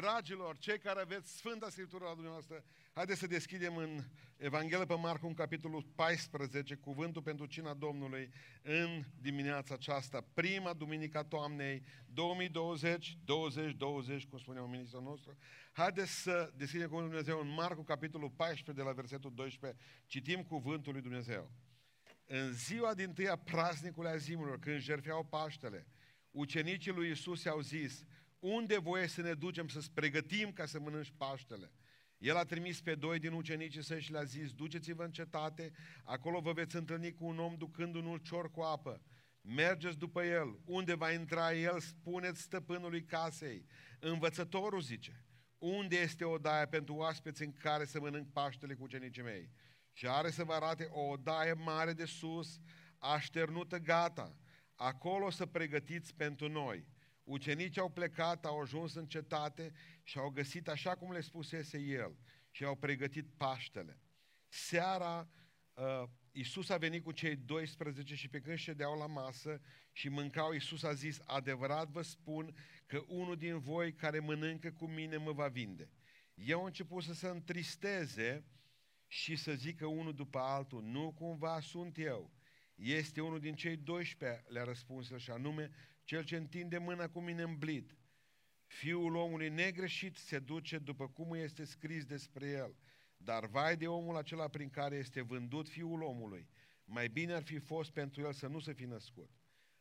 Dragilor, cei care aveți Sfânta Scriptură la dumneavoastră, haideți să deschidem în Evanghelia pe Marcu, în capitolul 14, cuvântul pentru cina Domnului în dimineața aceasta, prima duminica toamnei 2020, 2020, cum spunea ministrul nostru. Haideți să deschidem cuvântul Lui Dumnezeu în Marcu, capitolul 14, de la versetul 12, citim cuvântul lui Dumnezeu. În ziua din tâia praznicului azimurilor, când jertfeau Paștele, ucenicii lui Isus au zis, unde voie să ne ducem să-ți pregătim ca să mănânci Paștele? El a trimis pe doi din ucenicii săi și le-a zis, duceți-vă în cetate, acolo vă veți întâlni cu un om ducând un ulcior cu apă. Mergeți după el. Unde va intra el, spuneți stăpânului casei. Învățătorul zice, unde este o daie pentru oaspeți în care să mănânc Paștele cu ucenicii mei? Și are să vă arate o odaie mare de sus, așternută gata. Acolo să pregătiți pentru noi. Ucenicii au plecat, au ajuns în cetate și au găsit așa cum le spusese el și au pregătit Paștele. Seara, uh, Iisus a venit cu cei 12 și pe când ședeau la masă și mâncau, Iisus a zis, adevărat vă spun că unul din voi care mănâncă cu mine mă va vinde. Eu am început să se întristeze și să zică unul după altul, nu cumva sunt eu. Este unul din cei 12, le-a răspuns el și anume, cel ce întinde mâna cu mine în blid. Fiul omului negreșit se duce după cum este scris despre el. Dar vai de omul acela prin care este vândut fiul omului. Mai bine ar fi fost pentru el să nu se fi născut.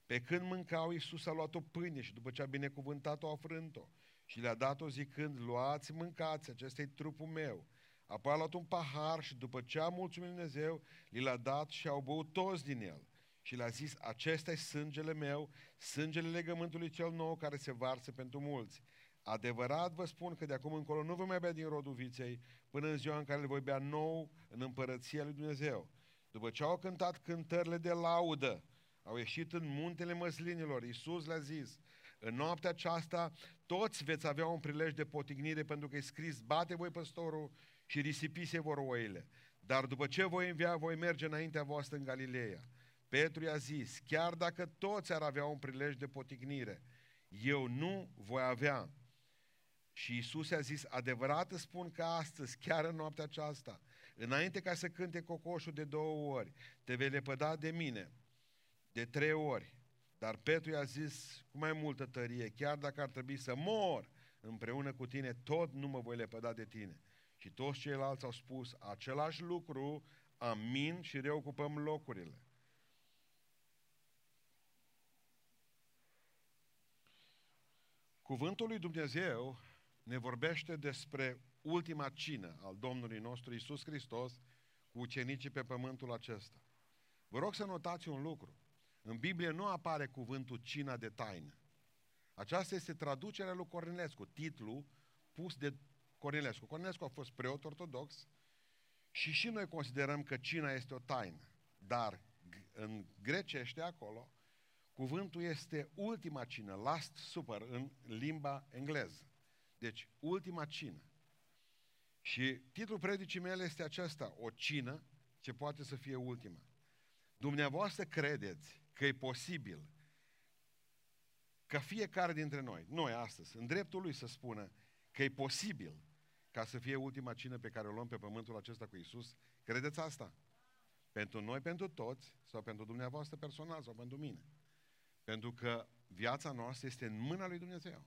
Pe când mâncau, Iisus a luat o pâine și după ce a binecuvântat-o, a frânt-o și le-a dat-o zicând, luați, mâncați, acesta e trupul meu. Apoi a luat un pahar și după ce a mulțumit Dumnezeu, li l-a dat și au băut toți din el și le-a zis, acesta e sângele meu, sângele legământului cel nou care se varsă pentru mulți. Adevărat vă spun că de acum încolo nu voi mai bea din rodul viței până în ziua în care le voi bea nou în împărăția lui Dumnezeu. După ce au cântat cântările de laudă, au ieșit în muntele măslinilor. Iisus le-a zis, în noaptea aceasta toți veți avea un prilej de potignire pentru că e scris, bate voi păstorul și risipise vor oile. Dar după ce voi învia, voi merge înaintea voastră în Galileea. Petru i-a zis, chiar dacă toți ar avea un prilej de poticnire, eu nu voi avea. Și Isus a zis, adevărat îți spun că astăzi, chiar în noaptea aceasta, înainte ca să cânte cocoșul de două ori, te vei lepăda de mine de trei ori. Dar Petru i-a zis cu mai multă tărie, chiar dacă ar trebui să mor împreună cu tine, tot nu mă voi lepăda de tine. Și toți ceilalți au spus același lucru, amin, și reocupăm locurile. Cuvântul lui Dumnezeu ne vorbește despre ultima cină al Domnului nostru Isus Hristos cu ucenicii pe pământul acesta. Vă rog să notați un lucru. În Biblie nu apare cuvântul cina de taină. Aceasta este traducerea lui Cornelescu, titlul pus de Cornelescu. Cornelescu a fost preot ortodox și și noi considerăm că cina este o taină. Dar în grecește acolo Cuvântul este ultima cină, last supper în limba engleză. Deci, ultima cină. Și titlul predicii mele este acesta, o cină ce poate să fie ultima. Dumneavoastră credeți că e posibil ca fiecare dintre noi, noi astăzi, în dreptul lui să spună că e posibil ca să fie ultima cină pe care o luăm pe pământul acesta cu Isus? Credeți asta? Pentru noi, pentru toți, sau pentru dumneavoastră personal, sau pentru mine. Pentru că viața noastră este în mâna lui Dumnezeu.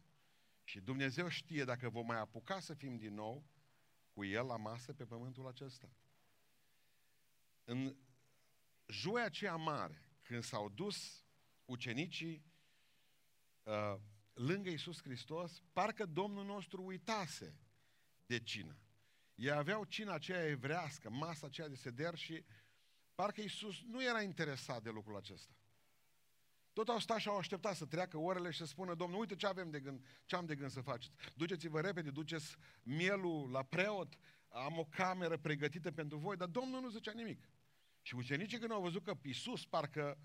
Și Dumnezeu știe dacă vom mai apuca să fim din nou cu El la masă pe pământul acesta. În joia aceea mare, când s-au dus ucenicii uh, lângă Isus Hristos, parcă Domnul nostru uitase de cină. Ei aveau cina aceea evrească, masa aceea de seder și parcă Isus nu era interesat de lucrul acesta. Tot au stat și au așteptat să treacă orele și să spună, Domnul, uite ce avem de gând, ce am de gând să faceți. Duceți-vă repede, duceți mielul la preot, am o cameră pregătită pentru voi, dar Domnul nu zicea nimic. Și ucenicii când au văzut că Iisus parcă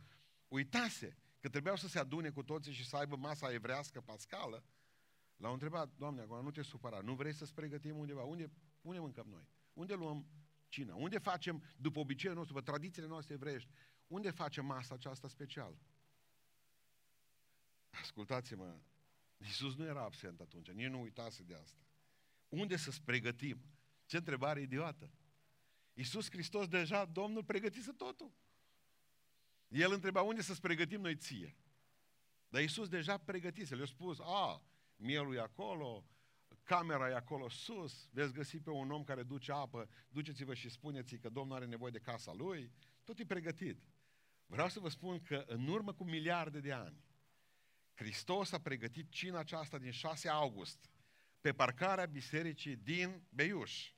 uitase că trebuiau să se adune cu toții și să aibă masa evrească pascală, l-au întrebat, Doamne, acum nu te supăra, nu vrei să-ți pregătim undeva? Unde, unde mâncăm noi? Unde luăm cina? Unde facem, după obiceiul nostru, după tradițiile noastre evreiești, unde facem masa aceasta specială? Ascultați-mă, Iisus nu era absent atunci, nici nu uitase de asta. Unde să-ți pregătim? Ce întrebare idiotă! Iisus Hristos deja, Domnul, pregătise totul. El întreba unde să-ți pregătim noi ție. Dar Iisus deja pregătise, le-a spus, a, mielul e acolo, camera e acolo sus, veți găsi pe un om care duce apă, duceți-vă și spuneți că Domnul are nevoie de casa lui, tot e pregătit. Vreau să vă spun că în urmă cu miliarde de ani, Hristos a pregătit cina aceasta din 6 august, pe parcarea bisericii din Beiuș.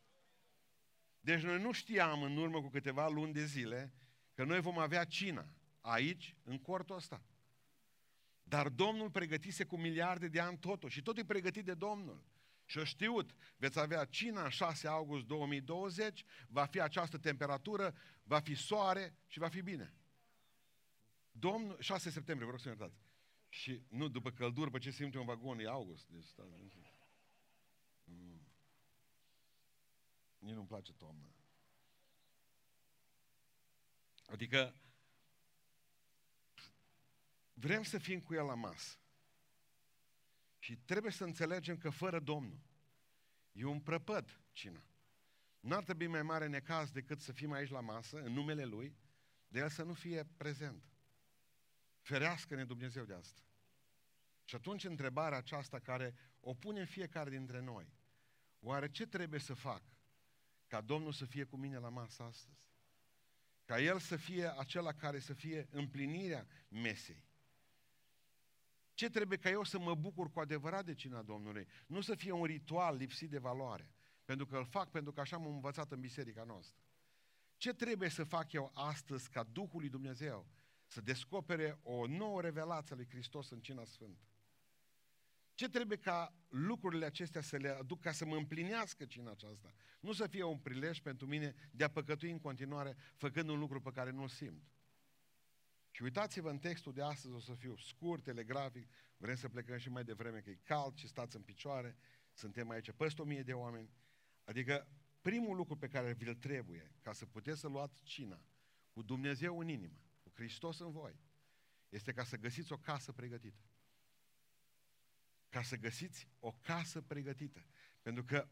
Deci noi nu știam în urmă cu câteva luni de zile că noi vom avea cina aici, în cortul ăsta. Dar Domnul pregătise cu miliarde de ani totul și totul e pregătit de Domnul. Și știut, veți avea cina în 6 august 2020, va fi această temperatură, va fi soare și va fi bine. Domnul, 6 septembrie, vă rog să iertați. Și nu după căldură, pe ce simte un vagon, e august. Deci, stai, nu știu. Mm. Nici nu-mi place toamna. Adică vrem să fim cu El la masă. Și trebuie să înțelegem că fără Domnul e un prăpăd cina. N-ar trebui mai mare necaz decât să fim aici la masă, în numele Lui, de El să nu fie prezent. Ferească-ne Dumnezeu de asta. Și atunci întrebarea aceasta care o pune fiecare dintre noi, oare ce trebuie să fac ca Domnul să fie cu mine la masă astăzi? Ca El să fie acela care să fie împlinirea mesei. Ce trebuie ca eu să mă bucur cu adevărat de cina Domnului? Nu să fie un ritual lipsit de valoare. Pentru că îl fac pentru că așa am învățat în biserica noastră. Ce trebuie să fac eu astăzi ca Duhul lui Dumnezeu să descopere o nouă revelație a lui Hristos în cina sfântă? Ce trebuie ca lucrurile acestea să le aduc ca să mă împlinească cina aceasta? Nu să fie un prilej pentru mine de a păcătui în continuare făcând un lucru pe care nu-l simt. Și uitați-vă în textul de astăzi, o să fiu scurt, telegrafic, vrem să plecăm și mai devreme că e cald și stați în picioare, suntem aici peste o mie de oameni. Adică primul lucru pe care vi-l trebuie ca să puteți să luați cina cu Dumnezeu în inimă, cu Hristos în voi, este ca să găsiți o casă pregătită. Ca să găsiți o casă pregătită. Pentru că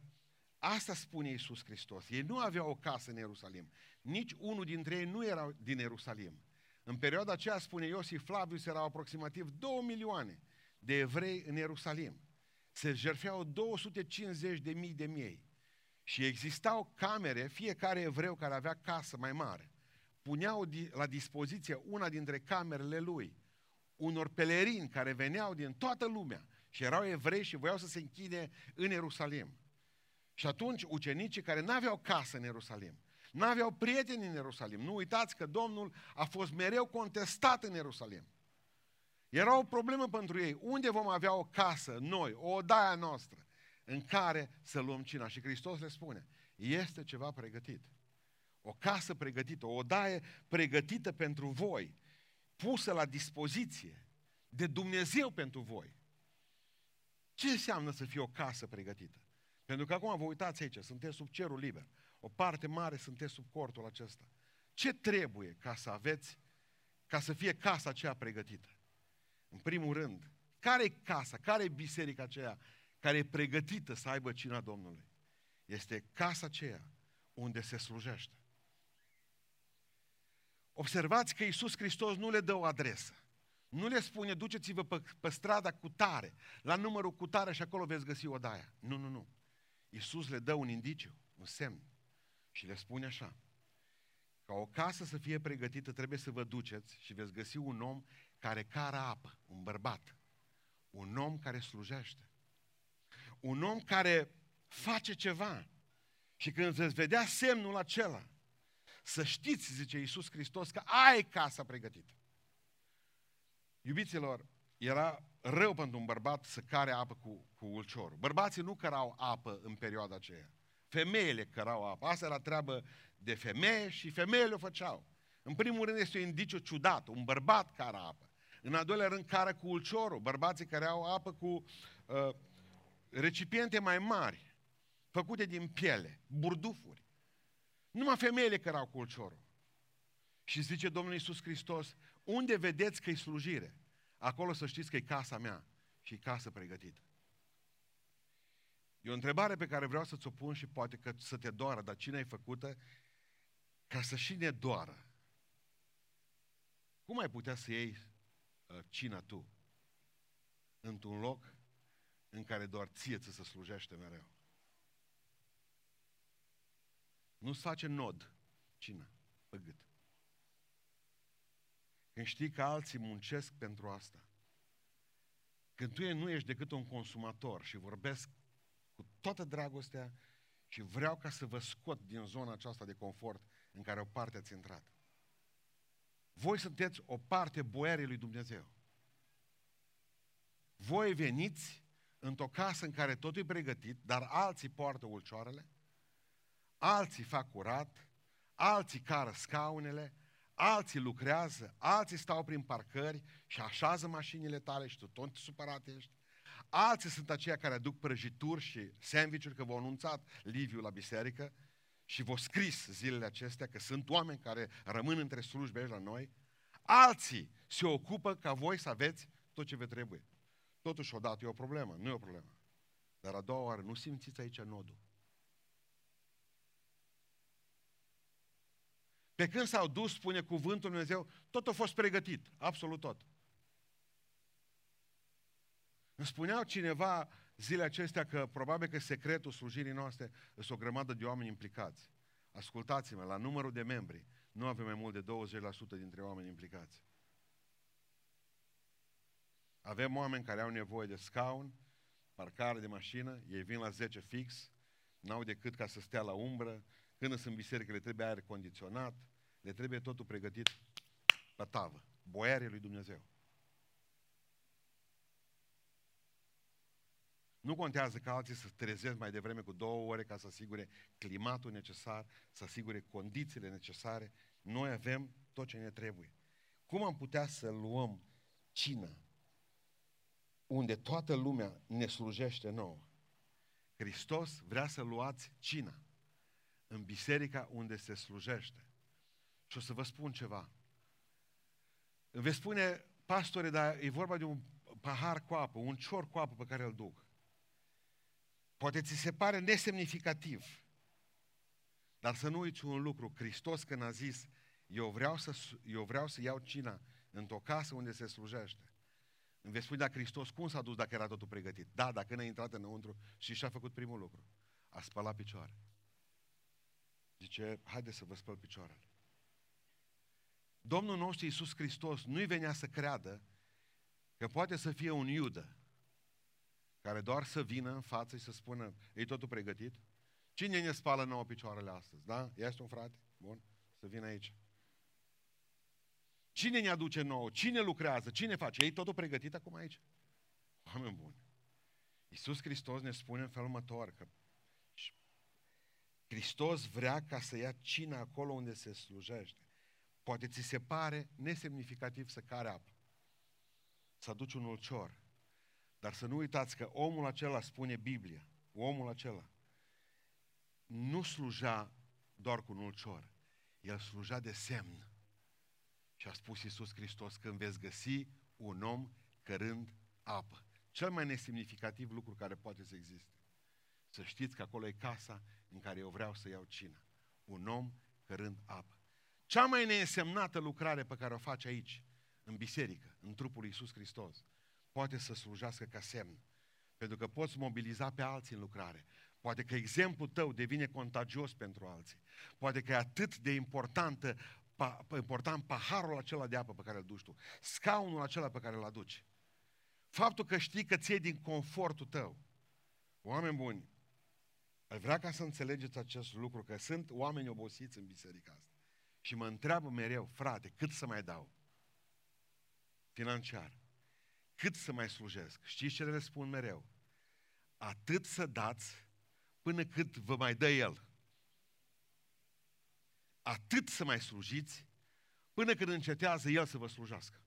asta spune Iisus Hristos. Ei nu aveau o casă în Ierusalim. Nici unul dintre ei nu era din Ierusalim. În perioada aceea, spune Iosif Flavius, erau aproximativ 2 milioane de evrei în Ierusalim. Se jerfeau 250 de mii de miei. Și existau camere, fiecare evreu care avea casă mai mare, puneau la dispoziție una dintre camerele lui, unor pelerini care veneau din toată lumea și erau evrei și voiau să se închide în Ierusalim. Și atunci ucenicii care n-aveau casă în Ierusalim, N-aveau prieteni în Ierusalim. Nu uitați că Domnul a fost mereu contestat în Ierusalim. Era o problemă pentru ei. Unde vom avea o casă, noi, o odaia noastră, în care să luăm cina? Și Hristos le spune, este ceva pregătit. O casă pregătită, o odaie pregătită pentru voi, pusă la dispoziție de Dumnezeu pentru voi. Ce înseamnă să fie o casă pregătită? Pentru că acum vă uitați aici, sunteți sub cerul liber o parte mare sunteți sub cortul acesta. Ce trebuie ca să aveți, ca să fie casa aceea pregătită? În primul rând, care e casa, care e biserica aceea care e pregătită să aibă cina Domnului? Este casa aceea unde se slujește. Observați că Iisus Hristos nu le dă o adresă. Nu le spune, duceți-vă pe, pe strada cu tare, la numărul cu tare și acolo veți găsi odaia. Nu, nu, nu. Iisus le dă un indiciu, un semn. Și le spune așa, ca o casă să fie pregătită, trebuie să vă duceți și veți găsi un om care cară apă, un bărbat, un om care slujește, un om care face ceva. Și când veți vedea semnul acela, să știți, zice Iisus Hristos, că ai casa pregătită. Iubiților, era rău pentru un bărbat să care apă cu, cu ulciorul. Bărbații nu cărau apă în perioada aceea. Femeile cărau apă. Asta era treabă de femeie și femeile o făceau. În primul rând este un indiciu ciudat, un bărbat care apă. În al doilea rând care cu ulciorul, bărbații care au apă cu uh, recipiente mai mari, făcute din piele, burdufuri. Numai femeile care au cu ulciorul. Și zice Domnul Iisus Hristos, unde vedeți că e slujire? Acolo să știți că e casa mea și casă pregătită. E o întrebare pe care vreau să ți-o pun și poate că să te doară, dar cine ai făcută ca să și ne doară? Cum ai putea să iei uh, cina tu într-un loc în care doar ție ți se slujește mereu? Nu-ți face nod cina pe gât. Când știi că alții muncesc pentru asta. Când tu nu ești decât un consumator și vorbesc cu toată dragostea și vreau ca să vă scot din zona aceasta de confort în care o parte ați intrat. Voi sunteți o parte boierii lui Dumnezeu. Voi veniți într-o casă în care totul e pregătit, dar alții poartă ulcioarele, alții fac curat, alții cară scaunele, alții lucrează, alții stau prin parcări și așează mașinile tale și tu tot supărat ești. Alții sunt aceia care aduc prăjituri și sandvișuri, că v-au anunțat Liviu la biserică și v-au scris zilele acestea că sunt oameni care rămân între slujbe aici la noi. Alții se ocupă ca voi să aveți tot ce vă trebuie. Totuși, odată e o problemă, nu e o problemă. Dar a doua oară, nu simțiți aici nodul. Pe când s-au dus, spune cuvântul Lui Dumnezeu, tot a fost pregătit, absolut tot. Îmi spuneau cineva zilele acestea că probabil că secretul slujirii noastre sunt o grămadă de oameni implicați. Ascultați-mă, la numărul de membri nu avem mai mult de 20% dintre oameni implicați. Avem oameni care au nevoie de scaun, parcare de mașină, ei vin la 10 fix, n-au decât ca să stea la umbră, când sunt biserică, le trebuie aer condiționat, le trebuie totul pregătit pe tavă. Boiarii lui Dumnezeu. Nu contează că alții să trezesc mai devreme cu două ore ca să asigure climatul necesar, să asigure condițiile necesare. Noi avem tot ce ne trebuie. Cum am putea să luăm cină unde toată lumea ne slujește nouă? Hristos vrea să luați cina în biserica unde se slujește. Și o să vă spun ceva. Îmi veți spune, pastore, dar e vorba de un pahar cu apă, un cior cu apă pe care îl duc. Poate ți se pare nesemnificativ. Dar să nu uiți un lucru. Hristos când a zis, eu vreau să, eu vreau să iau cina într-o casă unde se slujește. Îmi veți spune, dar Hristos cum s-a dus dacă era totul pregătit? Da, dacă n-a intrat înăuntru și și-a făcut primul lucru. A spălat picioare. Zice, haide să vă spăl picioarele. Domnul nostru Iisus Hristos nu-i venea să creadă că poate să fie un iudă care doar să vină în față și să spună, e totul pregătit? Cine ne spală nouă picioarele astăzi? Da? Ești un frate? Bun. Să vină aici. Cine ne aduce nouă? Cine lucrează? Cine face? Ei totul pregătit acum aici? Oameni buni. Iisus Hristos ne spune în felul următor că Hristos vrea ca să ia cina acolo unde se slujește. Poate ți se pare nesemnificativ să care apă. Să aduci un ulcior. Dar să nu uitați că omul acela, spune Biblia, omul acela, nu sluja doar cu un ulcior. El sluja de semn. Și a spus Iisus Hristos, când veți găsi un om cărând apă. Cel mai nesemnificativ lucru care poate să existe. Să știți că acolo e casa în care eu vreau să iau cina. Un om cărând apă. Cea mai neînsemnată lucrare pe care o faci aici, în biserică, în trupul lui Iisus Hristos, poate să slujească ca semn. Pentru că poți mobiliza pe alții în lucrare. Poate că exemplul tău devine contagios pentru alții. Poate că e atât de importantă, pa, important paharul acela de apă pe care îl duci tu. Scaunul acela pe care îl aduci. Faptul că știi că ți din confortul tău. Oameni buni, ar vrea ca să înțelegeți acest lucru, că sunt oameni obosiți în biserica asta. Și mă întreabă mereu, frate, cât să mai dau? Financiar. Cât să mai slujesc? Știți ce le spun mereu? Atât să dați până cât vă mai dă El. Atât să mai slujiți până când încetează El să vă slujească.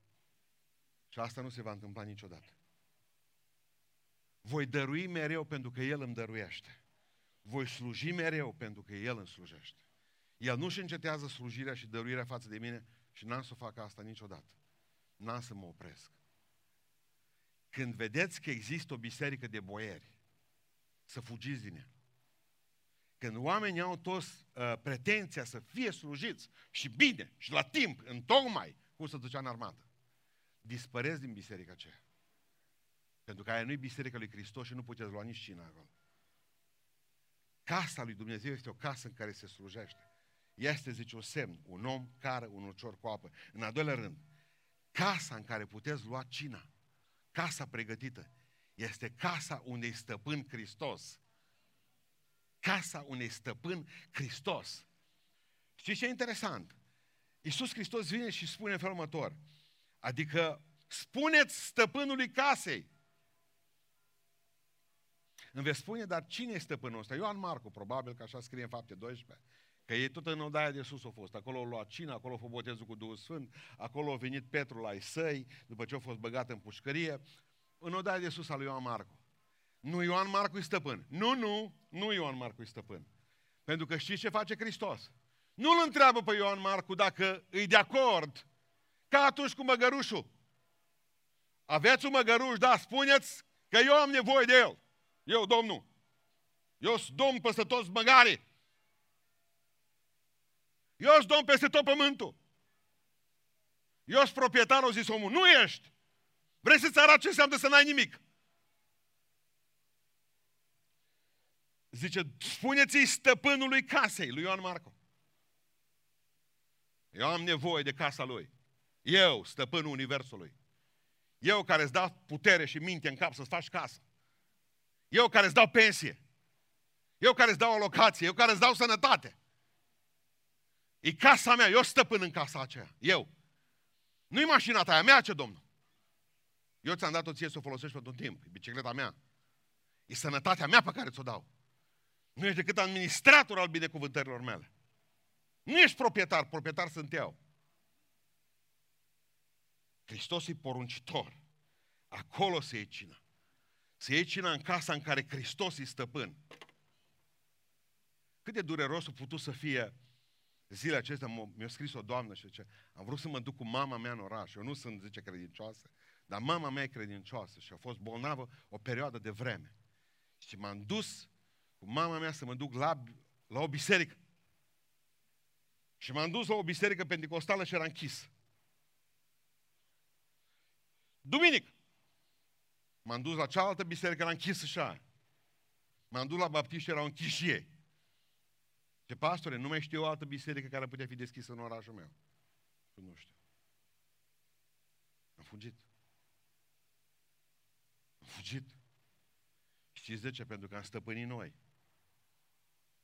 Și asta nu se va întâmpla niciodată. Voi dărui mereu pentru că El îmi dăruiește voi sluji mereu pentru că El îmi slujește. El nu-și încetează slujirea și dăruirea față de mine și n-am să fac asta niciodată. N-am să mă opresc. când vedeți că există o biserică de boieri, să fugiți din ea. Când oamenii au toți uh, pretenția să fie slujiți și bine și la timp, în tocmai, cum să ducea în armată, dispăreți din biserica aceea. Pentru că aia nu e biserica lui Hristos și nu puteți lua nici cina acolo. Casa lui Dumnezeu este o casă în care se slujește. Este, zice, un semn, un om care un ucior cu apă. În al doilea rând, casa în care puteți lua cina, casa pregătită, este casa unei stăpân Hristos. Casa unei stăpân Hristos. Știți ce e interesant? Iisus Hristos vine și spune în felul următor. Adică, spuneți stăpânului casei. Îmi veți spune, dar cine este stăpânul ăsta? Ioan Marcu, probabil că așa scrie în fapte 12. Că ei tot în odaia de sus au fost. Acolo au luat cina, acolo a fost botezul cu Duhul Sfânt, acolo a venit Petru la ei săi, după ce a fost băgat în pușcărie, în odaia de sus al lui Ioan Marcu. Nu Ioan Marcu e stăpân. Nu, nu, nu Ioan Marcu e stăpân. Pentru că știți ce face Hristos? Nu îl întreabă pe Ioan Marcu dacă îi de acord, ca atunci cu măgărușul. Aveți un măgăruș, da, spuneți că eu am nevoie de el. Eu, Domnul. Eu sunt domn peste toți măgarii. Eu sunt domn peste tot pământul. Eu sunt proprietarul, zis omul. Nu ești. Vrei să-ți arăt ce înseamnă să n-ai nimic? Zice, spuneți-i stăpânului casei, lui Ioan Marco. Eu am nevoie de casa lui. Eu, stăpânul universului. Eu care îți dau putere și minte în cap să-ți faci casă. Eu care îți dau pensie. Eu care îți dau o locație. Eu care îți dau sănătate. E casa mea. Eu stăpân în casa aceea. Eu. Nu-i mașina ta, e mea ce, Domnul. Eu ți-am dat-o ție să o folosești pentru un timp. E bicicleta mea. E sănătatea mea pe care ți-o dau. Nu ești decât administrator al binecuvântărilor mele. Nu ești proprietar, proprietar sunt eu. Hristos e poruncitor. Acolo se iei cina. Se iei cina în casa în care Hristos e stăpân. Cât de dureros a putut să fie zilele acestea, mi-a scris o doamnă și zice, am vrut să mă duc cu mama mea în oraș. Eu nu sunt, zice, credincioasă, dar mama mea e credincioasă și a fost bolnavă o perioadă de vreme. Și m-am dus cu mama mea să mă duc la, la o biserică. Și m-am dus la o biserică pentecostală și era închis. Duminic. M-am dus la cealaltă biserică, era închisă și aia. M-am dus la baptiști și erau închiși și ei. Ce pastore, nu mai știu o altă biserică care putea fi deschisă în orașul meu. Nu știu. Am fugit. Am fugit. Știți de ce? Pentru că am stăpânit noi.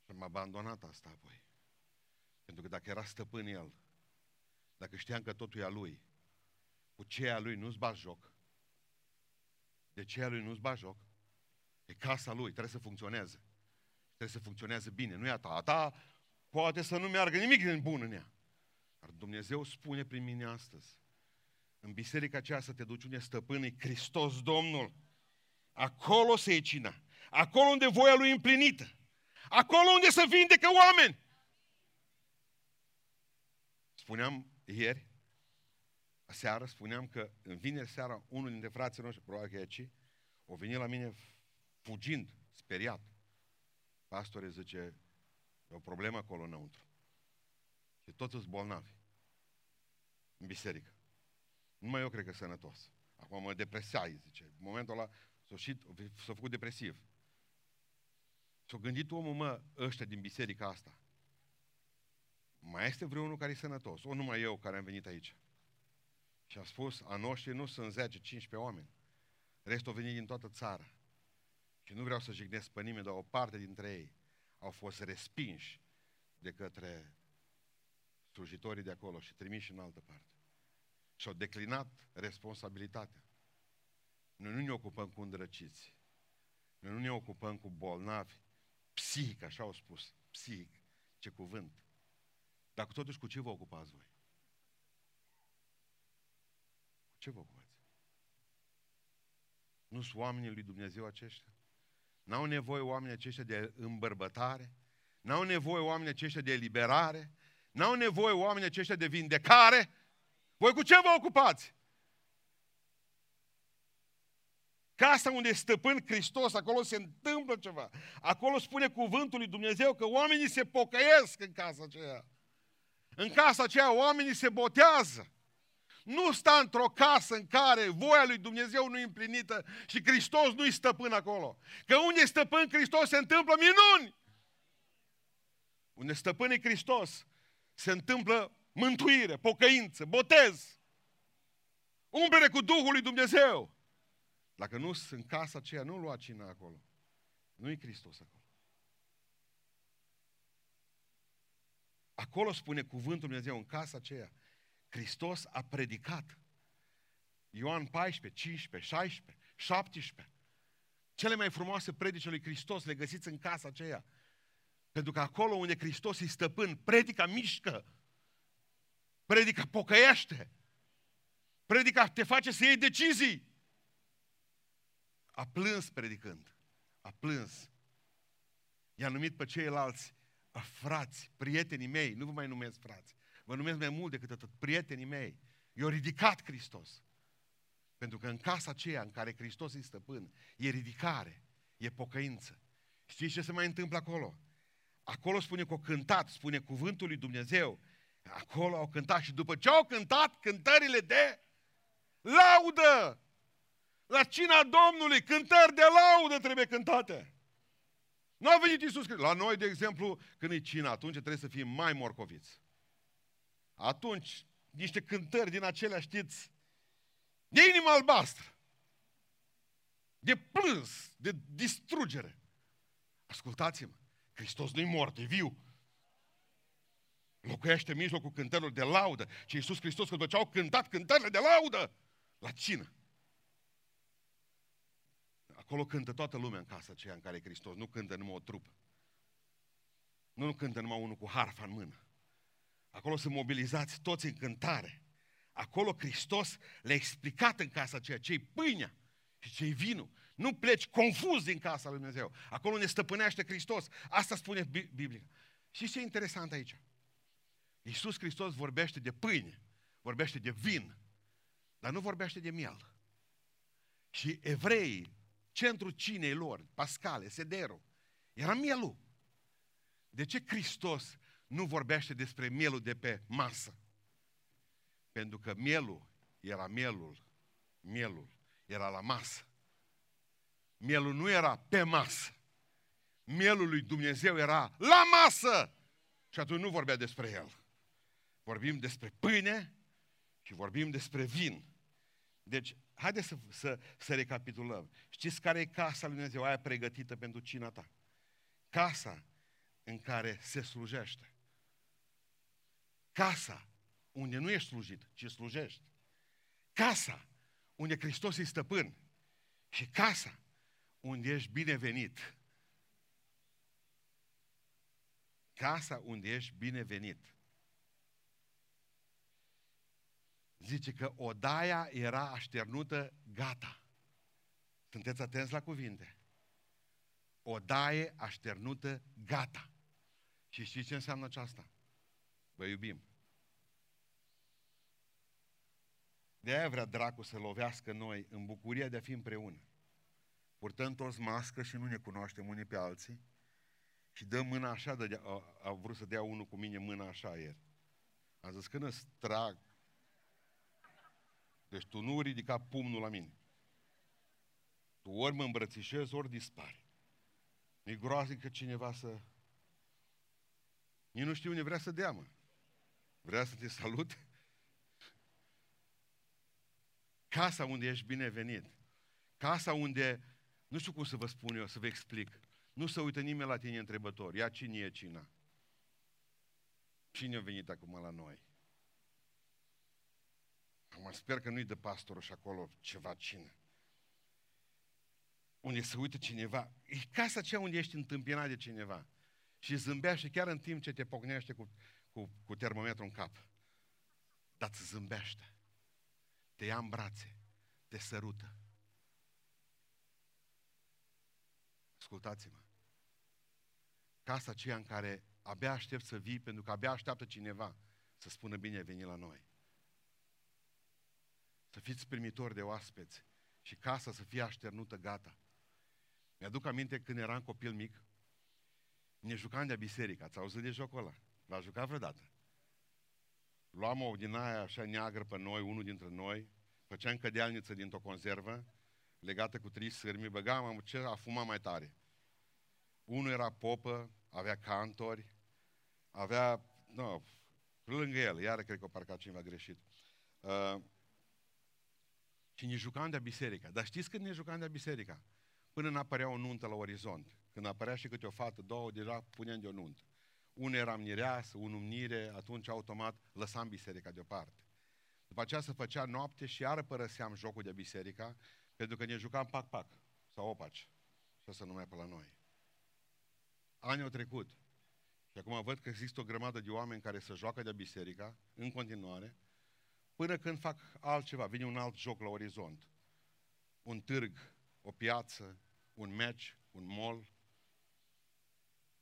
Și am abandonat asta apoi. Pentru că dacă era stăpân el, dacă știam că totul e a lui, cu ce a lui nu-ți bagi joc. De ce a lui nu-ți bagi joc? E casa lui, trebuie să funcționeze. Trebuie să funcționeze bine, nu e a ta. A ta poate să nu meargă nimic din bun în ea. Dar Dumnezeu spune prin mine astăzi, în biserica aceea să te duci unde stăpânii Hristos Domnul. Acolo se e cina. Acolo unde voia lui împlinită. Acolo unde să vindecă oameni. Spuneam ieri, seară, spuneam că în vineri seara, unul dintre frații noștri, probabil că e aici, o venit la mine fugind, speriat. Pastore zice, e o problemă acolo înăuntru. Și toți sunt bolnavi. În biserică. Numai eu cred că sănătos. Acum mă depresai, zice. În momentul ăla s-a, și, s-a făcut depresiv. Și-a gândit omul, mă, ăștia din biserica asta. Mai este vreunul care e sănătos? O, numai eu care am venit aici. Și a spus, a noștri nu sunt 10-15 oameni. Restul au venit din toată țara. Și nu vreau să jignesc pe nimeni, dar o parte dintre ei au fost respinși de către slujitorii de acolo și trimiși în altă parte. Și au declinat responsabilitatea. Noi nu ne ocupăm cu îndrăciți. Noi nu ne ocupăm cu bolnavi psihic, așa au spus, psihic, ce cuvânt. Dar totuși cu ce vă ocupați voi? Cu ce vă ocupați? Nu sunt oamenii lui Dumnezeu aceștia? N-au nevoie oamenii aceștia de îmbărbătare? N-au nevoie oamenii aceștia de eliberare? N-au nevoie oamenii aceștia de vindecare? Voi cu ce vă ocupați? Casa unde e stăpân Hristos, acolo se întâmplă ceva. Acolo spune cuvântul lui Dumnezeu că oamenii se pocăiesc în casa aceea. În casa aceea oamenii se botează. Nu sta într-o casă în care voia lui Dumnezeu nu e împlinită și Hristos nu-i stăpân acolo. Că unde e stăpân Hristos se întâmplă minuni. Unde stăpâne Hristos se întâmplă mântuire, pocăință, botez. Umblere cu Duhul lui Dumnezeu. Dacă nu sunt în casa aceea, nu lua cina acolo. Nu e Hristos acolo. Acolo spune cuvântul Dumnezeu, în casa aceea, Hristos a predicat. Ioan 14, 15, 16, 17. Cele mai frumoase predice lui Hristos le găsiți în casa aceea. Pentru că acolo unde Hristos e stăpân, predica mișcă. Predica pocăiește. Predica te face să iei decizii. A plâns predicând. A plâns. I-a numit pe ceilalți frați, prietenii mei, nu vă mai numesc frați, vă numesc mai mult decât atât, prietenii mei. I-a ridicat Hristos. Pentru că în casa aceea în care Hristos e stăpân, e ridicare, e pocăință. Știți ce se mai întâmplă acolo? Acolo spune că au cântat, spune cuvântul lui Dumnezeu. Acolo au cântat și după ce au cântat cântările de laudă, la cina Domnului, cântări de laudă trebuie cântate. Nu a venit Iisus Hristos. La noi, de exemplu, când e cina, atunci trebuie să fim mai morcoviți. Atunci, niște cântări din acelea, știți, de inimă albastră, de plâns, de distrugere. Ascultați-mă, Hristos nu-i mort, e viu. Locuiește în mijlocul cântărilor de laudă. Și Iisus Hristos, când au cântat cântările de laudă, la cină. Acolo cântă toată lumea în casa aceea în care e Hristos. Nu cântă numai o trupă. Nu, nu cântă numai unul cu harfa în mână. Acolo sunt mobilizați toți în cântare. Acolo Hristos le-a explicat în casa aceea ce-i pâinea și ce-i vinul. Nu pleci confuz din casa lui Dumnezeu. Acolo ne stăpânește Hristos. Asta spune Biblia. Și ce e interesant aici? Iisus Hristos vorbește de pâine, vorbește de vin, dar nu vorbește de miel. Și evreii centrul cinei lor, Pascale, Sedero, era mielul. De ce Hristos nu vorbește despre mielul de pe masă? Pentru că mielul era mielul, mielul era la masă. Mielul nu era pe masă. Mielul lui Dumnezeu era la masă. Și atunci nu vorbea despre el. Vorbim despre pâine și vorbim despre vin. Deci Haideți să, să, să recapitulăm. Știți care e casa lui Dumnezeu, aia pregătită pentru cina ta? Casa în care se slujește. Casa unde nu ești slujit, ci slujești. Casa unde Hristos e stăpân. Și casa unde ești binevenit. Casa unde ești binevenit. zice că odaia era așternută gata. Sunteți atenți la cuvinte. Odaie așternută gata. Și știți ce înseamnă aceasta? Vă iubim. De aia vrea dracu să lovească noi în bucuria de a fi împreună. Purtăm toți mască și nu ne cunoaștem unii pe alții și dăm mâna așa, de, a, a vrut să dea unul cu mine mâna așa ieri. A zis, când îți trag deci tu nu ridica pumnul la mine. Tu ori mă îmbrățișezi, ori dispari. E groaznic că cineva să... Nici nu știu unde vrea să dea, mă. Vrea să te salut? Casa unde ești binevenit. Casa unde, nu știu cum să vă spun eu, să vă explic. Nu se uită nimeni la tine întrebător. Ia cine e cina? Cine a venit acum la noi? Acum sper că nu-i de pastorul și acolo ceva cină. Unde se uită cineva. E casa aceea unde ești întâmpinat de cineva. Și zâmbește chiar în timp ce te pocnește cu, cu, cu termometru în cap. Dar îți zâmbește. Te ia în brațe. Te sărută. Ascultați-mă. Casa aceea în care abia aștept să vii, pentru că abia așteaptă cineva să spună bine veni la noi. Să fiți primitori de oaspeți și casa să fie așternută gata. Mi-aduc aminte când eram copil mic, ne jucam de biserică. Ați auzit de jocul ăla? V-a jucat vreodată? Luam o din aia așa neagră pe noi, unul dintre noi, făceam cădealniță dintr-o conservă, legată cu trei sârmi, băgam ce a fumat mai tare. Unul era popă, avea cantori, avea, nu, lângă el, iară cred că o parcat cineva greșit. Uh, și ne jucam de biserica. Dar știți când ne jucam de biserica? Până nu apărea o nuntă la orizont. Când apărea și câte o fată, două, deja puneam de o nuntă. Unul era mireasă, unul mnire, atunci automat lăsam biserica deoparte. După aceea se făcea noapte și iară părăseam jocul de biserica, pentru că ne jucam pac-pac sau opaci. Și să numai pe la noi. Anii au trecut. Și acum văd că există o grămadă de oameni care se joacă de biserica, în continuare, până când fac altceva. Vine un alt joc la orizont. Un târg, o piață, un meci, un mall,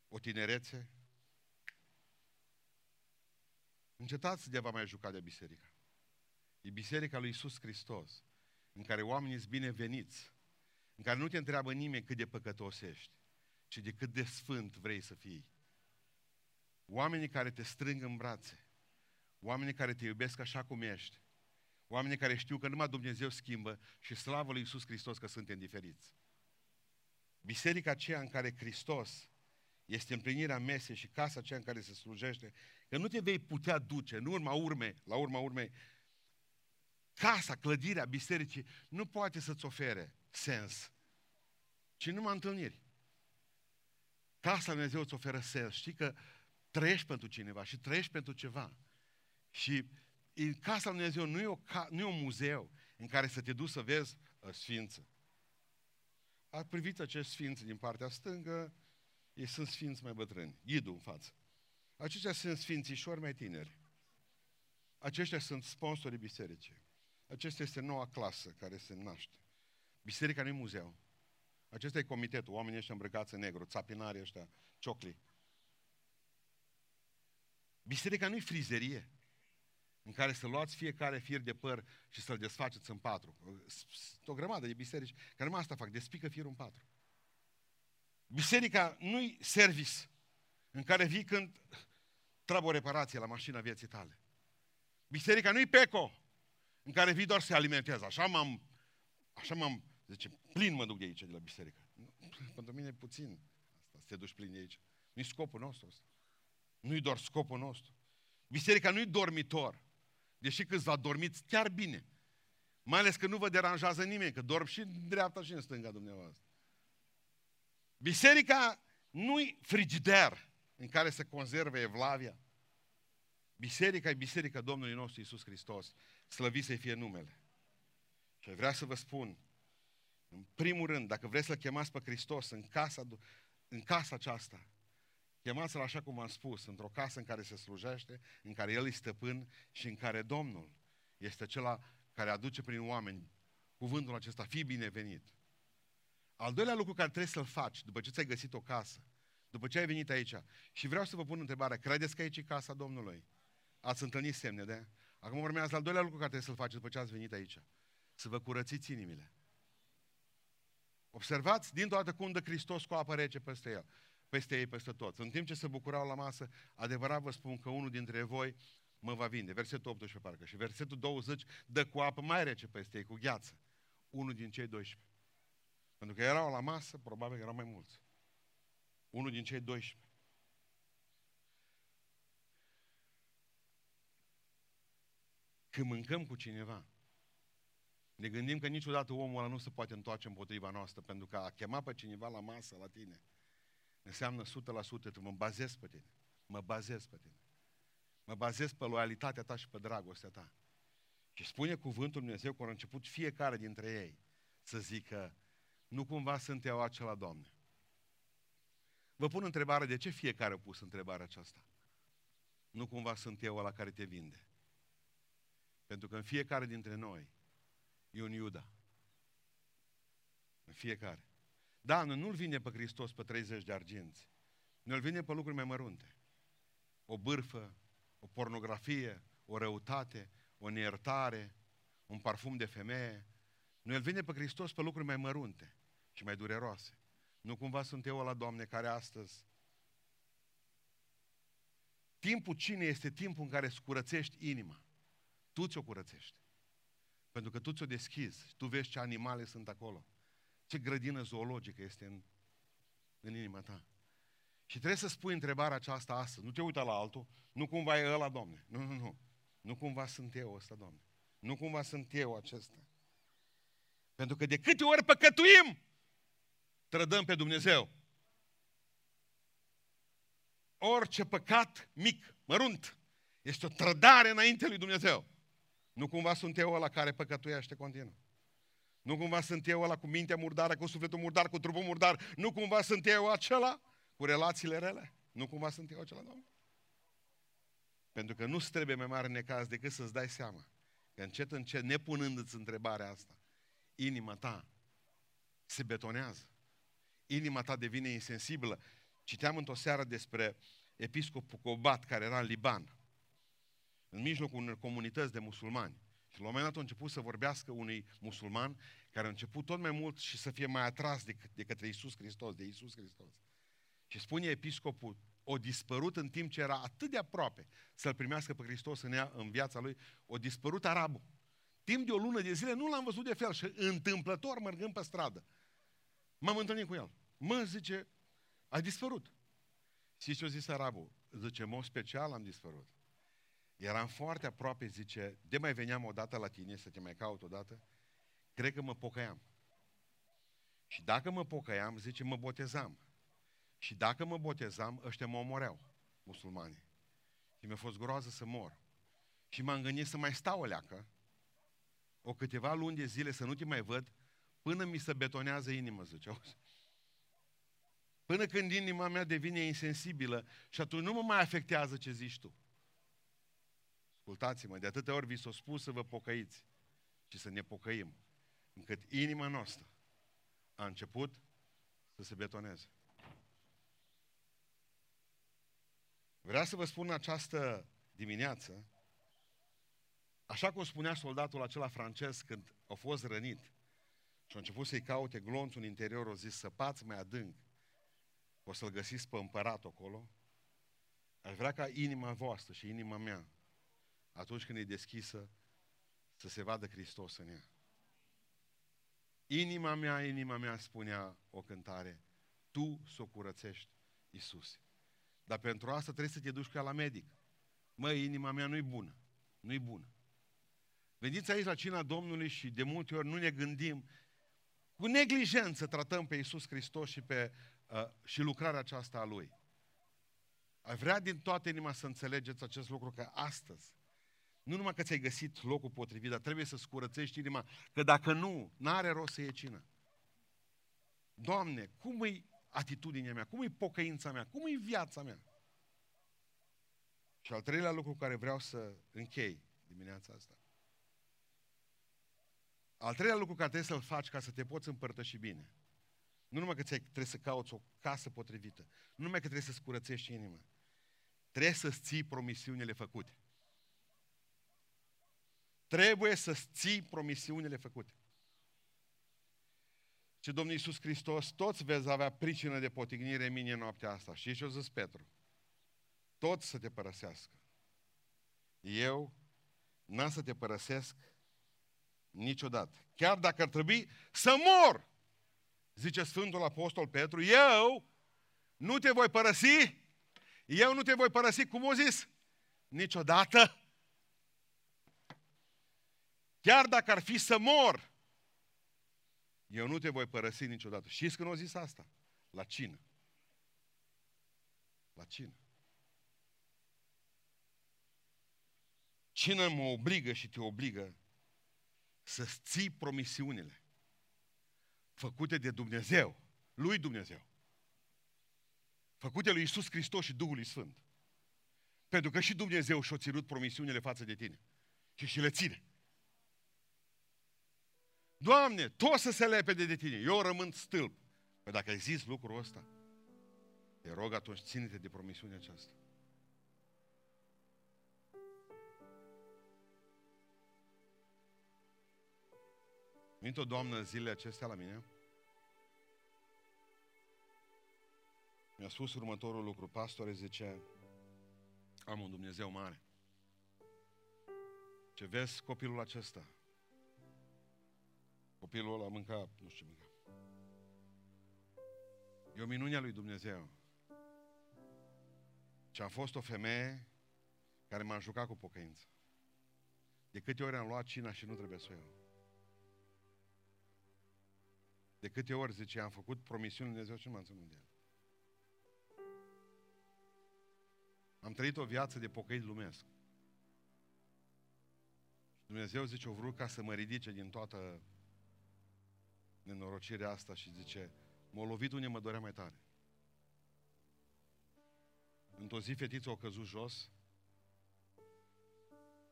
o tinerețe. Încetați de a vă mai juca de biserică. E biserica lui Isus Hristos, în care oamenii sunt bineveniți, în care nu te întreabă nimeni cât de păcătos ești, ci de cât de sfânt vrei să fii. Oamenii care te strâng în brațe, oamenii care te iubesc așa cum ești, oamenii care știu că numai Dumnezeu schimbă și slavă lui Isus Hristos că suntem diferiți. Biserica aceea în care Hristos este împlinirea mesei și casa aceea în care se slujește, că nu te vei putea duce în urma urmei, la urma urmei, casa, clădirea bisericii nu poate să-ți ofere sens, ci numai întâlniri. Casa Lui Dumnezeu îți oferă sens. Știi că trăiești pentru cineva și trăiești pentru ceva. Și în casa Lui Dumnezeu nu e, o, nu e un muzeu în care să te duci să vezi uh, sfință. A privit acești sfinți din partea stângă, ei sunt sfinți mai bătrâni, ghidul în față. Aceștia sunt sfințișori mai tineri. Aceștia sunt sponsorii bisericii. Acesta este noua clasă care se naște. Biserica nu e muzeu. Acesta e comitetul, oamenii ăștia îmbrăcați în negru, țapinarii ăștia, ciocli. Biserica nu e frizerie în care să luați fiecare fir de păr și să-l desfaceți în patru. Sunt o grămadă de biserici care numai asta fac, despică firul în patru. Biserica nu-i service în care vii când trebuie o reparație la mașina vieții tale. Biserica nu-i peco în care vii doar să se alimentezi. Așa m-am, așa m-am, zice, plin mă duc de aici, de la biserică. Pentru mine e puțin asta, să te duci plin de aici. Nu-i scopul nostru ăsta. Nu-i doar scopul nostru. Biserica nu-i dormitor. Deși câțiva dormiți chiar bine. Mai ales că nu vă deranjează nimeni, că dorm și în dreapta și în stânga dumneavoastră. Biserica nu-i frigider în care se conservă evlavia. Biserica e biserica Domnului nostru Isus Hristos. Slăvit să fie numele. Și vreau să vă spun, în primul rând, dacă vreți să chemați pe Hristos în casa, în casa aceasta, chemați-l așa cum am spus, într-o casă în care se slujește, în care El e stăpân și în care Domnul este acela care aduce prin oameni cuvântul acesta, fii binevenit. Al doilea lucru care trebuie să-l faci după ce ți-ai găsit o casă, după ce ai venit aici, și vreau să vă pun întrebarea, credeți că aici e casa Domnului? Ați întâlnit semne de? Acum urmează al doilea lucru care trebuie să-l faceți după ce ați venit aici. Să vă curățiți inimile. Observați din toată cum dă Hristos cu apă rece peste el, peste ei, peste toți. În timp ce se bucurau la masă, adevărat vă spun că unul dintre voi mă va vinde. Versetul 18 parcă. Și versetul 20 dă cu apă mai rece peste ei, cu gheață. Unul din cei 12. Pentru că erau la masă, probabil că erau mai mulți. Unul din cei 12. Când mâncăm cu cineva, ne gândim că niciodată omul ăla nu se poate întoarce împotriva noastră, pentru că a chema pe cineva la masă, la tine, înseamnă 100% tu mă bazez pe tine. Mă bazez pe tine. Mă bazez pe loialitatea ta și pe dragostea ta. Și spune cuvântul Dumnezeu că a început fiecare dintre ei să zică, nu cumva sunt eu acela, Doamne. Vă pun întrebarea, de ce fiecare a pus întrebarea aceasta? Nu cumva sunt eu la care te vinde. Pentru că în fiecare dintre noi e un Iuda. În fiecare. Da, nu, nu-L vine pe Hristos pe 30 de arginți. Nu-L vine pe lucruri mai mărunte. O bârfă, o pornografie, o răutate, o neiertare, un parfum de femeie. Nu, El vine pe Hristos pe lucruri mai mărunte și mai dureroase. Nu cumva sunt eu la Doamne, care astăzi Timpul cine este timpul în care îți curățești inima. Tu ți-o curățești. Pentru că tu ți-o deschizi. Tu vezi ce animale sunt acolo. Ce grădină zoologică este în, în inima ta. Și trebuie să spui întrebarea aceasta astăzi. Nu te uita la altul. Nu cumva e ăla, Doamne. Nu, nu, nu. Nu cumva sunt eu ăsta, Doamne. Nu cumva sunt eu acesta. Pentru că de câte ori păcătuim, trădăm pe Dumnezeu. Orice păcat mic, mărunt, este o trădare înainte lui Dumnezeu. Nu cumva sunt eu ăla care păcătuiește continuu. Nu cumva sunt eu ăla cu mintea murdară, cu sufletul murdar, cu trupul murdar. Nu cumva sunt eu acela cu relațiile rele. Nu cumva sunt eu acela, Doamne? Pentru că nu-ți trebuie mai mare necaz decât să-ți dai seama că încet, încet, nepunându-ți întrebarea asta, inima ta se betonează. Inima ta devine insensibilă. Citeam într-o seară despre episcopul Cobat, care era în Liban, în mijlocul unor comunități de musulmani. Și la un moment dat a început să vorbească unui musulman care a început tot mai mult și să fie mai atras de, de către Isus Hristos, de Isus Hristos. Și spune episcopul, o dispărut în timp ce era atât de aproape să-L primească pe Hristos în, ea, în viața lui, o dispărut arabul. Timp de o lună de zile nu l-am văzut de fel și întâmplător mergând pe stradă. M-am întâlnit cu el. Mă, zice, ai dispărut. Și ce a zis arabul? Zice, mod special am dispărut. Eram foarte aproape, zice, de mai veneam odată la tine să te mai caut odată, cred că mă pocăiam. Și dacă mă pocăiam, zice, mă botezam. Și dacă mă botezam, ăștia mă omoreau, musulmanii. Și mi-a fost groază să mor. Și m-am gândit să mai stau o leacă, o câteva luni de zile să nu te mai văd, până mi se betonează inima, zice. Până când inima mea devine insensibilă și atunci nu mă mai afectează ce zici tu. Ascultați-mă, de atâtea ori vi s-a spus să vă pocăiți și să ne pocăim, încât inima noastră a început să se betoneze. Vreau să vă spun această dimineață, așa cum spunea soldatul acela francez când a fost rănit și a început să-i caute glonțul în interior, o zis, săpați mai adânc, o să-l găsiți pe împărat acolo, aș vrea ca inima voastră și inima mea, atunci când e deschisă, să se vadă Hristos în ea. Inima mea, inima mea, spunea o cântare, tu să o curățești, Iisus. Dar pentru asta trebuie să te duci cu ea la medic. Măi, inima mea nu-i bună. Nu-i bună. Veniți aici la cina Domnului și de multe ori nu ne gândim, cu neglijență tratăm pe Iisus Hristos și, pe, uh, și lucrarea aceasta a Lui. Ai vrea din toată inima să înțelegeți acest lucru, că astăzi, nu numai că ți-ai găsit locul potrivit, dar trebuie să scurățești inima, că dacă nu, n-are rost să iei cină. Doamne, cum e atitudinea mea? Cum e pocăința mea? Cum e viața mea? Și al treilea lucru care vreau să închei dimineața asta. Al treilea lucru care trebuie să-l faci ca să te poți împărtăși bine. Nu numai că trebuie să cauți o casă potrivită, nu numai că trebuie să-ți curățești inima, trebuie să-ți ții promisiunile făcute. Trebuie să-ți ții promisiunile făcute. Ce Domnul Iisus Hristos, toți veți avea pricină de potignire în mine noaptea asta. Și ce a zis Petru? Toți să te părăsească. Eu n-am să te părăsesc niciodată. Chiar dacă ar trebui să mor, zice Sfântul Apostol Petru, eu nu te voi părăsi, eu nu te voi părăsi, cum o zis? Niciodată. Chiar dacă ar fi să mor, eu nu te voi părăsi niciodată. Știți când o zis asta? La cină. La cină. Cine mă obligă și te obligă să ții promisiunile făcute de Dumnezeu, lui Dumnezeu, făcute lui Isus Hristos și Duhului Sfânt. Pentru că și Dumnezeu și-a ținut promisiunile față de tine. Și și le ține. Doamne, tot să se lepede de tine. Eu rămân stâlp. Păi dacă ai zis lucrul ăsta, te rog atunci, ține-te de promisiunea aceasta. Venit o doamnă zilele acestea la mine. Mi-a spus următorul lucru. Pastore, zice, am un Dumnezeu mare. Ce vezi copilul acesta? Copilul ăla mânca, nu știu ce mânca. E o minune a lui Dumnezeu. Ce a fost o femeie care m-a jucat cu pocăință. De câte ori am luat cina și nu trebuie să o iau. De câte ori, zice, am făcut promisiuni lui Dumnezeu și nu m-am ținut de el. Am trăit o viață de pocăit lumesc. Și Dumnezeu, zice, o vrut ca să mă ridice din toată nenorocirea asta și zice, m-a lovit unde mă dorea mai tare. Într-o zi fetița a căzut jos,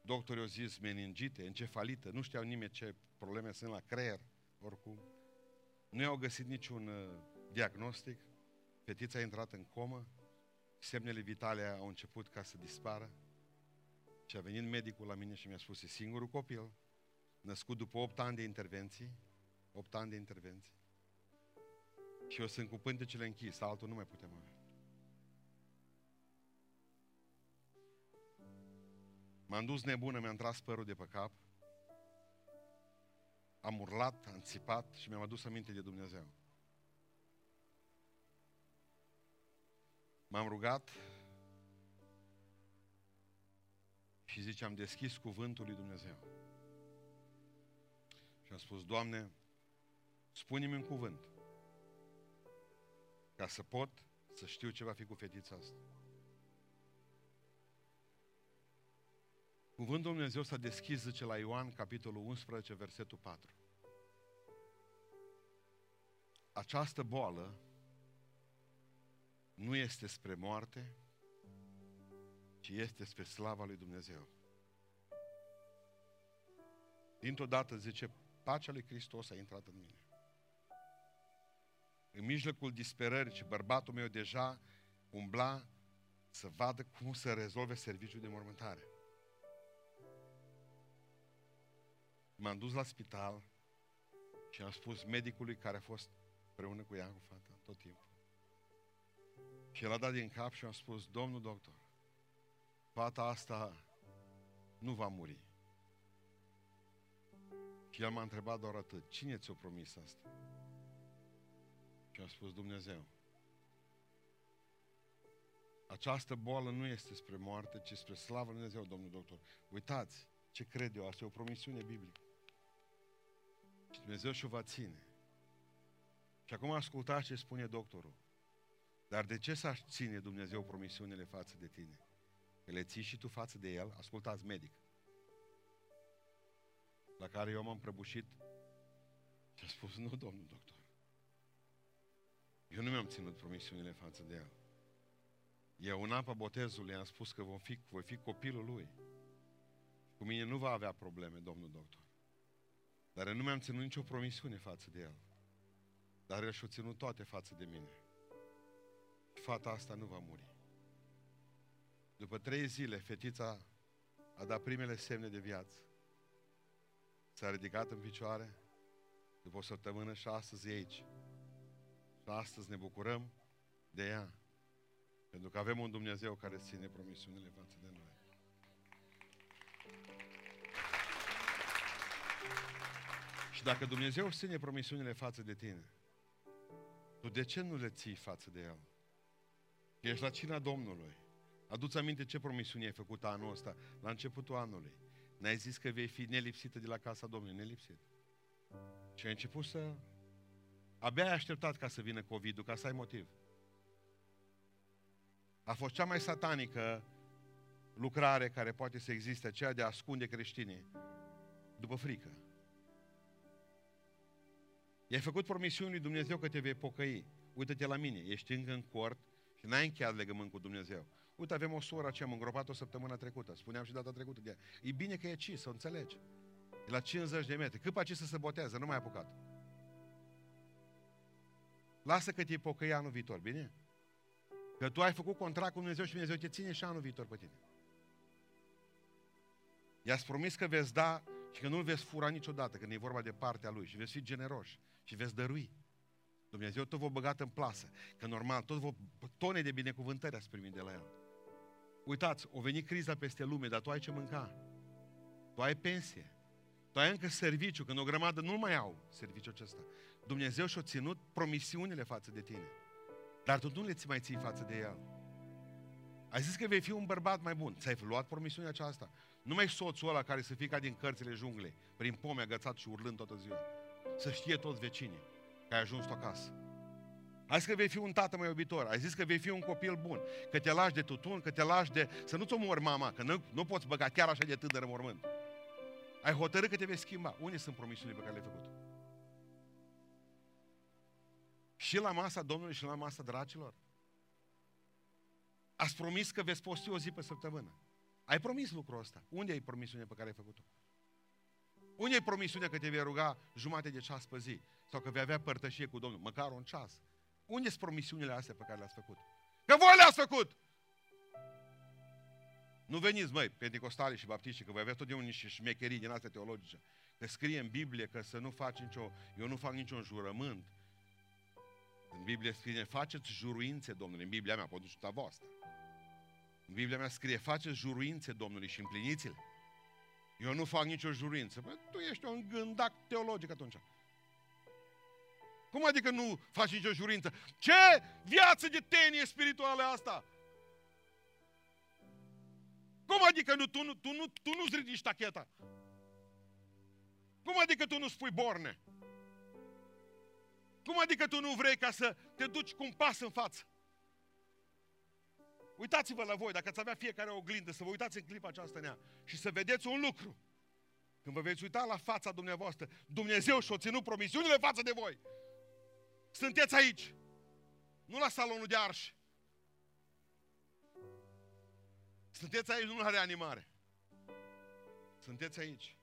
doctorii au zis meningite, encefalită, nu știau nimeni ce probleme sunt la creier, oricum. Nu i-au găsit niciun uh, diagnostic, fetița a intrat în comă, semnele vitale au început ca să dispară. Și a venit medicul la mine și mi-a spus, e singurul copil, născut după 8 ani de intervenții, 8 ani de intervenții, și eu sunt cu pântecele închis, altul nu mai putem avea. M-am dus nebună, mi-am tras părul de pe cap, am urlat, am țipat și mi-am adus aminte de Dumnezeu. M-am rugat și zice, am deschis cuvântul lui Dumnezeu. Și am spus, Doamne, spune-mi un cuvânt ca să pot să știu ce va fi cu fetița asta. Cuvântul Dumnezeu s-a deschis, zice la Ioan, capitolul 11, versetul 4. Această boală nu este spre moarte, ci este spre slava lui Dumnezeu. Dintr-o dată, zice, pacea lui Hristos a intrat în mine. În mijlocul disperării și bărbatul meu deja umbla să vadă cum să rezolve serviciul de mormântare. M-am dus la spital și am spus medicului care a fost împreună cu ea, cu fata, tot timpul. Și el a dat din cap și am spus, domnul doctor, fata asta nu va muri. Și el m-a întrebat doar atât, cine ți-a promis asta? Și am spus, Dumnezeu. Această boală nu este spre moarte, ci spre slavă lui Dumnezeu, domnul doctor. Uitați ce cred eu, asta e o promisiune biblică. Și Dumnezeu și-o va ține. Și acum ascultați ce spune doctorul. Dar de ce să ține Dumnezeu promisiunile față de tine? Că le ții și tu față de El? Ascultați, medic. La care eu m-am prăbușit și a spus, nu, domnul doctor. Eu nu mi-am ținut promisiunile față de El. Eu în apa botezului am spus că voi fi, voi fi copilul Lui. Cu mine nu va avea probleme, domnul doctor. Dar eu nu mi-am ținut nicio promisiune față de El. Dar El și-a ținut toate față de mine fata asta nu va muri. După trei zile, fetița a dat primele semne de viață. S-a ridicat în picioare, după o săptămână și astăzi e aici. Și astăzi ne bucurăm de ea. Pentru că avem un Dumnezeu care ține promisiunile față de noi. Și dacă Dumnezeu ține promisiunile față de tine, tu de ce nu le ții față de El? Ești la cina Domnului. Aduți aminte ce promisiune ai făcut anul ăsta, la începutul anului. N-ai zis că vei fi nelipsită de la casa Domnului, nelipsit. Și ai început să... Abia ai așteptat ca să vină COVID-ul, ca să ai motiv. A fost cea mai satanică lucrare care poate să existe, aceea de a ascunde creștinii după frică. I-ai făcut promisiuni lui Dumnezeu că te vei pocăi. Uită-te la mine, ești încă în cort, și n-ai încheiat legământ cu Dumnezeu. Uite, avem o soră ce am îngropat o săptămână trecută. Spuneam și data trecută de ea. E bine că e ci, să înțelegi. E la 50 de metri. Cât ce să se botează, nu mai a apucat. Lasă că te-i pocăi anul viitor, bine? Că tu ai făcut contract cu Dumnezeu și Dumnezeu te ține și anul viitor pe tine. I-ați promis că veți da Și că nu-l veți fura niciodată când e vorba de partea lui și veți fi generoși și veți dărui. Dumnezeu tot vă băgat în plasă, că normal tot vă tone de binecuvântări ați primit de la el. Uitați, o venit criza peste lume, dar tu ai ce mânca. Tu ai pensie. Tu ai încă serviciu, când o grămadă nu mai au serviciul acesta. Dumnezeu și-a ținut promisiunile față de tine. Dar tu nu le ți mai ții față de El. Ai zis că vei fi un bărbat mai bun. Ți-ai luat promisiunea aceasta. Nu mai soțul ăla care să fie ca din cărțile junglei, prin pome agățat și urlând toată ziua. Să știe toți vecinii că ai ajuns tu acasă. Ai zis că vei fi un tată mai iubitor, ai zis că vei fi un copil bun, că te lași de tutun, că te lași de... Să nu-ți omori mama, că nu, nu poți băga chiar așa de tânăr în mormânt. Ai hotărât că te vei schimba. Unde sunt promisiunile pe care le-ai făcut? Și la masa Domnului și la masa dracilor? Ați promis că veți posti o zi pe săptămână. Ai promis lucrul ăsta. Unde ai promisiunea pe care ai făcut-o? Unde ai promisiunea că te vei ruga jumate de ceas pe zi? Sau că vei avea părtășie cu Domnul? Măcar un ceas. Unde sunt promisiunile astea pe care le-ați făcut? Că voi le-ați făcut! Nu veniți, măi, pentecostali și baptiști, că voi avea totdeauna niște șmecherii din astea teologice. Că scrie în Biblie că să nu faci nicio, eu nu fac niciun jurământ. În Biblie scrie, faceți juruințe Domnului. În Biblia mea, poate și voastră. În Biblia mea scrie, faceți juruințe Domnului și împliniți-le. Eu nu fac nicio juruință. Păi tu ești un gândac teologic atunci. Cum adică nu faci nicio jurință? Ce viață de tenie spirituală asta? Cum adică nu, tu, nu, tu, nu, tu nu-ți ridici tacheta? Cum adică tu nu spui borne? Cum adică tu nu vrei ca să te duci cu un pas în față? Uitați-vă la voi, dacă ați avea fiecare o oglindă, să vă uitați în clipa aceasta în ea și să vedeți un lucru. Când vă veți uita la fața dumneavoastră, Dumnezeu și-o ținut promisiunile față de voi. Sunteți aici. Nu la salonul de arși. Sunteți aici, nu la reanimare. Sunteți aici.